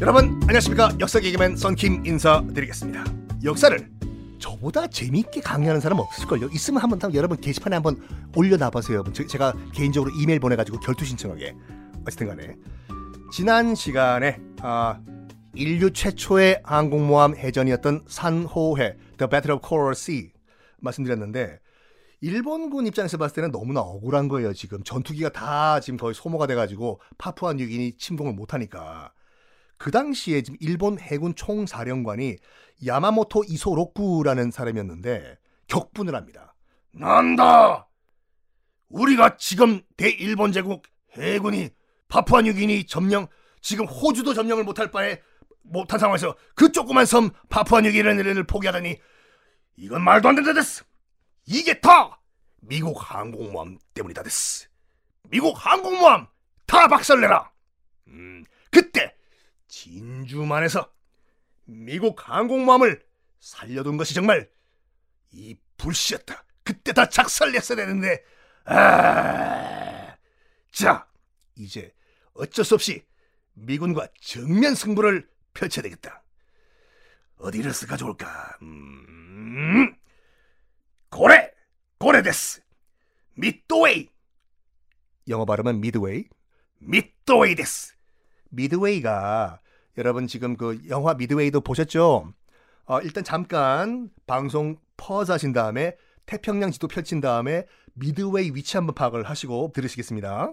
여러분 안녕하십니까? 역사 개그맨 썬킴 인사드리겠습니다. 역사를 저보다 재미있게 강의하는 사람 없을걸요? 있으면 한번 다 여러분 게시판에 한번 올려놔보세요. 제가 개인적으로 이메일 보내가지고 결투 신청하게. 어쨌든 간에. 지난 시간에 아, 인류 최초의 항공모함 해전이었던 산호해 The Battle of Coral Sea 말씀드렸는데 일본군 입장에서 봤을 때는 너무나 억울한 거예요 지금 전투기가 다 지금 거의 소모가 돼가지고 파푸아 뉴기니 침공을 못하니까 그 당시에 지금 일본 해군 총사령관이 야마모토 이소로쿠라는 사람이었는데 격분을 합니다. 난다. 우리가 지금 대일본 제국 해군이 파푸아 뉴기니 점령 지금 호주도 점령을 못할 바에 못한 상황에서 그 조그만 섬 파푸아 뉴기니를 포기하다니 이건 말도 안 된다 됐어. 이게 다 미국 항공모함 때문이다 됐어. 미국 항공모함 다 박살내라. 음, 그때 진주만에서 미국 항공모함을 살려둔 것이 정말 이 불씨였다. 그때 다 작살냈어야 되는데, 아, 자, 이제 어쩔 수 없이 미군과 정면 승부를 펼쳐야 되겠다. 어디를 쓰가 좋을까? 음, これ, これです, 미드웨이. 영어 발음은 미드웨이. 미드웨이 です. 미드웨이가 여러분 지금 그 영화 미드웨이도 보셨죠? 어, 일단 잠깐 방송 pause 하신 다음에 태평양 지도 펼친 다음에 미드웨이 위치 한번 파악을 하시고 들으시겠습니다.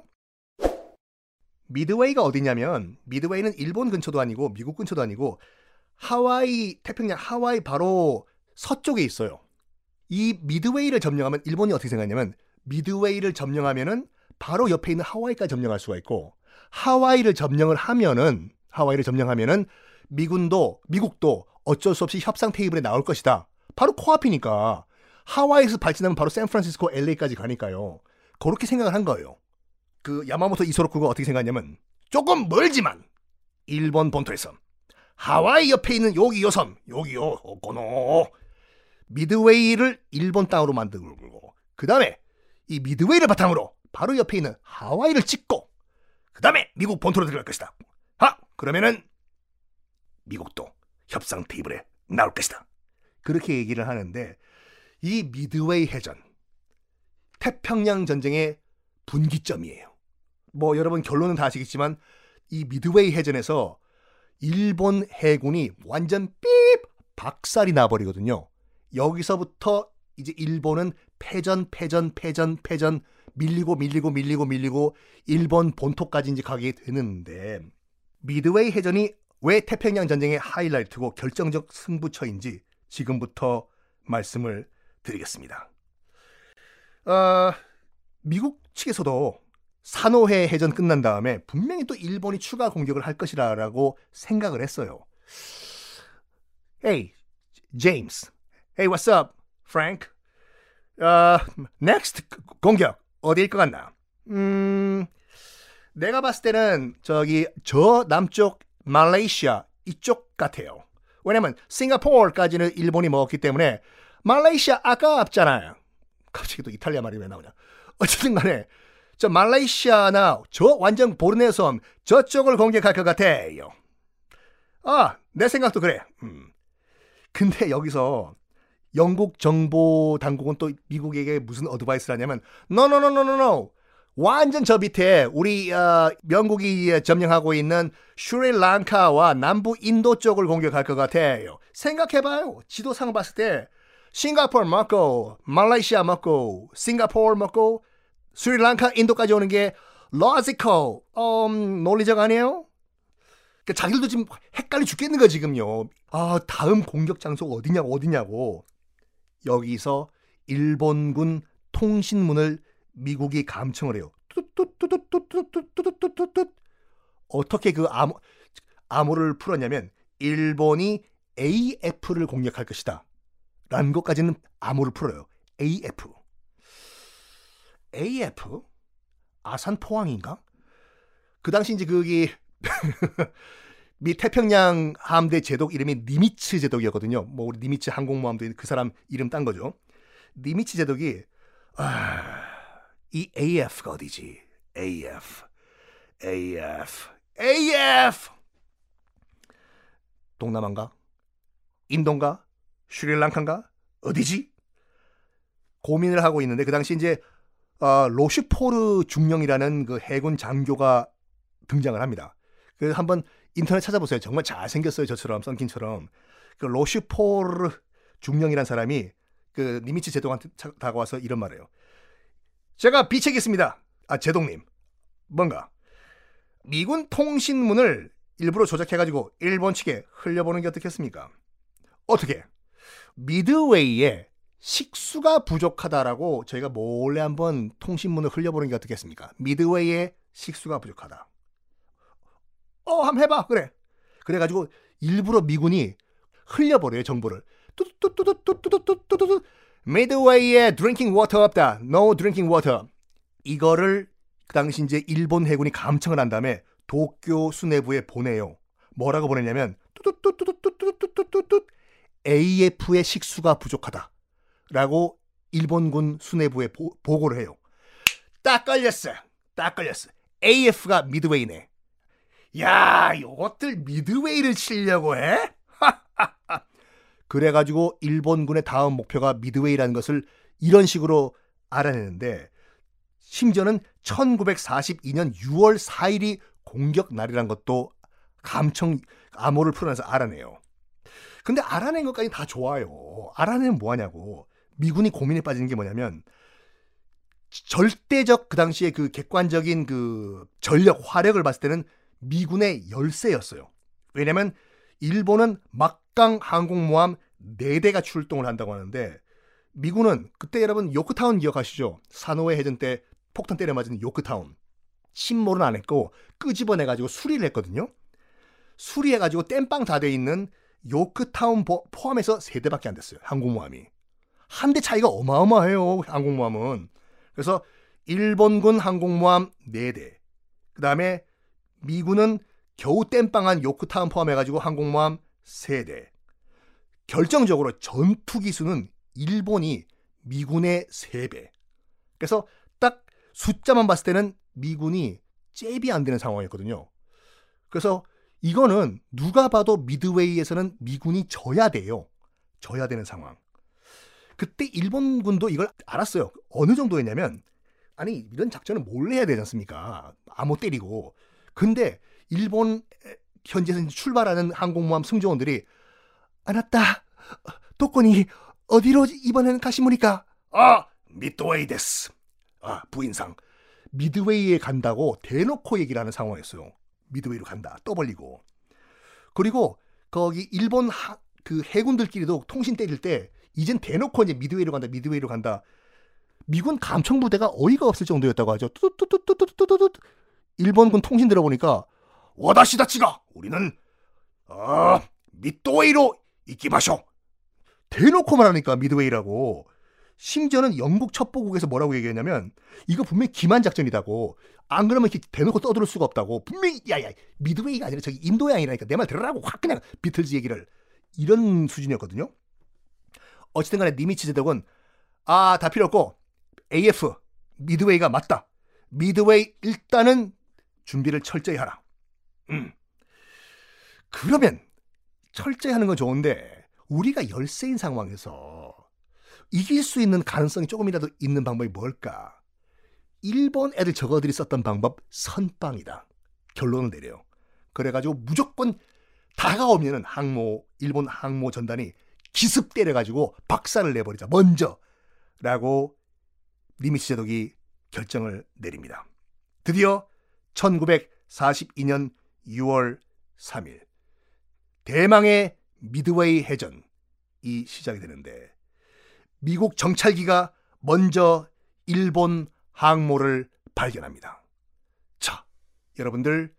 미드웨이가 어디냐면 미드웨이는 일본 근처도 아니고 미국 근처도 아니고 하와이 태평양 하와이 바로 서쪽에 있어요. 이 미드웨이를 점령하면 일본이 어떻게 생각하냐면 미드웨이를 점령하면은 바로 옆에 있는 하와이까지 점령할 수가 있고 하와이를 점령을 하면은 하와이를 점령하면은 미군도 미국도 어쩔 수 없이 협상 테이블에 나올 것이다. 바로 코앞이니까 하와이에서 발진하면 바로 샌프란시스코, LA까지 가니까요. 그렇게 생각을 한 거예요. 그 야마모토 이소로쿠가 어떻게 생각하냐면 조금 멀지만 일본 본토에서 하와이 옆에 있는 여기 요 섬, 여기 요 この 미드웨이를 일본 땅으로 만들고 그 다음에 이 미드웨이를 바탕으로 바로 옆에 있는 하와이를 찍고 그 다음에 미국 본토로 들어갈 것이다. 하! 그러면은 미국도 협상 테이블에 나올 것이다. 그렇게 얘기를 하는데 이 미드웨이 해전 태평양 전쟁의 분기점이에요. 뭐 여러분 결론은 다 아시겠지만 이 미드웨이 해전에서 일본 해군이 완전 삐 박살이 나버리거든요. 여기서부터 이제 일본은 패전, 패전, 패전, 패전 밀리고 밀리고 밀리고 밀리고 일본 본토까지 이제 가게 되는데 미드웨이 해전이 왜 태평양 전쟁의 하이라이트고 결정적 승부처인지 지금부터 말씀을 드리겠습니다. 어, 미국 측에서도 산호해 해전 끝난 다음에 분명히 또 일본이 추가 공격을 할 것이라고 생각을 했어요. Hey, James. Hey, what's up, Frank? 어, next 공격 어디일 것 같나? 음, 내가 봤을 때는 저기 저 남쪽 말레이시아 이쪽 같아요. 왜냐면 싱가포르까지는 일본이 먹었기 때문에 말레이시아 아깝잖아요. 갑자기 또 이탈리아 말이 왜 나오냐? 어쨌든 간에 저 말레이시아나 저 완전 보르네오 섬 저쪽을 공격할 것 같아요. 아, 내 생각도 그래. 음. 근데 여기서 영국 정보 당국은 또 미국에게 무슨 advice를 하냐면 노노노노노노 완전 저 밑에 우리 어, 영국이 점령하고 있는 슈리랑카와 남부 인도 쪽을 공격할 것 같아요. 생각해봐요. 지도상 봤을 때 싱가포르 먹고 말레이시아 먹고 싱가포르 먹고 스리랑카 인도까지 오는 게 logical 음, 논리적 아니에요? 그러니까 자기들도 지금 헷갈려 죽겠는 거 지금요. 아 다음 공격 장소가 어디냐고 어디냐고 여기서 일본군 통신문을 미국이 감청을 해요. 뚜뚜뚜뚜뚜뚜뚜뚜뚜뚜 어떻게 그 암호 암호를 풀었냐면 일본이 AF를 공략할 것이다. 라는 것까지는 암호를 풀어요. AF. AF? 아산 포항인가? 그 당시 이제 거기 미 태평양 함대 제독 이름이 니미츠 제독이었거든요. 뭐 우리 니미츠 항공모함도 그 사람 이름 딴 거죠. 니미츠 제독이 아, 이 AF가 어디지? AF, AF, AF. 동남아인가? 인도인가? 슈릴랑카인가? 어디지? 고민을 하고 있는데 그 당시 이제 어, 로슈포르 중령이라는 그 해군 장교가 등장을 합니다. 그 한번 인터넷 찾아보세요. 정말 잘생겼어요. 저처럼 썬킨처럼. 그 로슈포르 중령이라는 사람이 그 니미츠 제동한테 다가와서 이런 말을 해요. 제가 비책했습니다. 아, 제동님. 뭔가 미군 통신문을 일부러 조작해가지고 일본 측에 흘려보는 게 어떻겠습니까? 어떻게? 미드웨이에 식수가 부족하다라고 저희가 몰래 한번 통신문을 흘려보는 게 어떻겠습니까? 미드웨이에 식수가 부족하다. 어, 한번 해봐. 그래. 그래가지고 일부러 미군이 흘려버려요 정보를. 뚜뚜뚜뚜뚜뚜뚜뚜뚜 미드웨이에 drinking water 없다. No drinking water. 이거를 그 당시 이제 일본 해군이 감청을 한 다음에 도쿄 수뇌부에 보내요. 뭐라고 보냈냐면 뚜뚜뚜뚜뚜뚜뚜뚜뚜 AF의 식수가 부족하다. 라고 일본군 수뇌부에 보, 고를 해요. 딱 걸렸어. 딱 걸렸어. AF가 미드웨이네. 야, 이것들 미드웨이를 치려고 해? 그래가지고 일본군의 다음 목표가 미드웨이라는 것을 이런 식으로 알아내는데 심지어는 1942년 6월 4일이 공격 날이란 것도 감청 암호를 풀어내서 알아내요. 근데 알아낸 것까지 다 좋아요. 알아내면 뭐하냐고. 미군이 고민에 빠지는 게 뭐냐면 절대적 그 당시에 그 객관적인 그 전력 화력을 봤을 때는 미군의 열세였어요. 왜냐면 일본은 막강 항공모함 4대가 출동을 한다고 하는데 미군은 그때 여러분 요크타운 기억하시죠? 산호의 해전 때 폭탄 때려 맞은 요크타운. 침몰은 안 했고 끄집어내 가지고 수리를 했거든요. 수리해 가지고 땜빵 다 돼 있는 요크타운 포함해서 3대밖에 안 됐어요. 항공모함이. 한 대 차이가 어마어마해요. 항공모함은. 그래서 일본군 항공모함 4대. 그 다음에 미군은 겨우 땜빵한 요크타운 포함해가지고 항공모함 3대. 결정적으로 전투 기 수는 일본이 미군의 3배. 그래서 딱 숫자만 봤을 때는 미군이 잽이 안 되는 상황이었거든요. 그래서 이거는 누가 봐도 미드웨이에서는 미군이 져야 돼요. 져야 되는 상황. 그때 일본군도 이걸 알았어요. 어느 정도였냐면 아니 이런 작전은 몰래 해야 되지 않습니까? 암호 때리고 근데 일본 현지에서 출발하는 항공모함 승조원들이 안았다. 도권이 어디로 이번에는 가시무니까? 아, 미드웨이 데스. 아, 부인상. 미드웨이에 간다고 대놓고 얘기를 하는 상황이었어요. 미드웨이로 간다. 떠벌리고. 그리고 거기 일본 하, 그 해군들끼리도 통신 때릴 때 이젠 대놓고 이제 미드웨이로 간다. 미드웨이로 간다. 미군 감청 부대가 어이가 없을 정도였다고 하죠. 뚜뚜뚜뚜뚜뚜뚜뚜 일본군 통신 들어보니까 わたしたちが 우리는 아 미드웨이로 行きましょう. 대놓고 말하니까 미드웨이라고. 심지어는 영국 첩보국에서 뭐라고 얘기했냐면 이거 분명히 기만 작전이다고. 안 그러면 이렇게 대놓고 떠들 수가 없다고. 분명히 야야 미드웨이가 아니라 저기 인도양이라니까. 내 말 들으라고 확 그냥 비틀즈 얘기를. 이런 수준이었거든요. 어쨌든 간에 니미치 제독은 아 다 필요 없고 AF 미드웨이가 맞다. 미드웨이 일단은 준비를 철저히 하라. 음. 그러면 철저히 하는 건 좋은데 우리가 열세인 상황에서 이길 수 있는 가능성이 조금이라도 있는 방법이 뭘까? 일본 애들 저거들이 썼던 방법 선빵이다. 결론을 내려요. 그래가지고 무조건 다가오면은 항모 일본 항모 전단이 기습 때려가지고 박살을 내버리자 먼저라고 리미치 제독이 결정을 내립니다. 드디어 1942년 6월 3일. 대망의 미드웨이 해전이 시작이 되는데 미국 정찰기가 먼저 일본 항모를 발견합니다. 자, 여러분들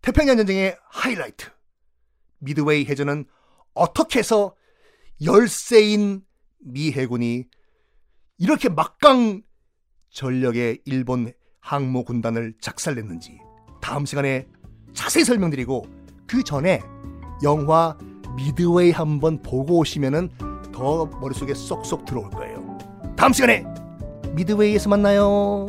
태평양 전쟁의 하이라이트. 미드웨이 해전은 어떻게 해서 열세인 미 해군이 이렇게 막강 전력의 일본 항모 군단을 작살냈는지 다음 시간에 자세히 설명드리고 그 전에 영화 미드웨이 한번 보고 오시면은 더 머릿속에 쏙쏙 들어올 거예요. 다음 시간에 미드웨이에서 만나요.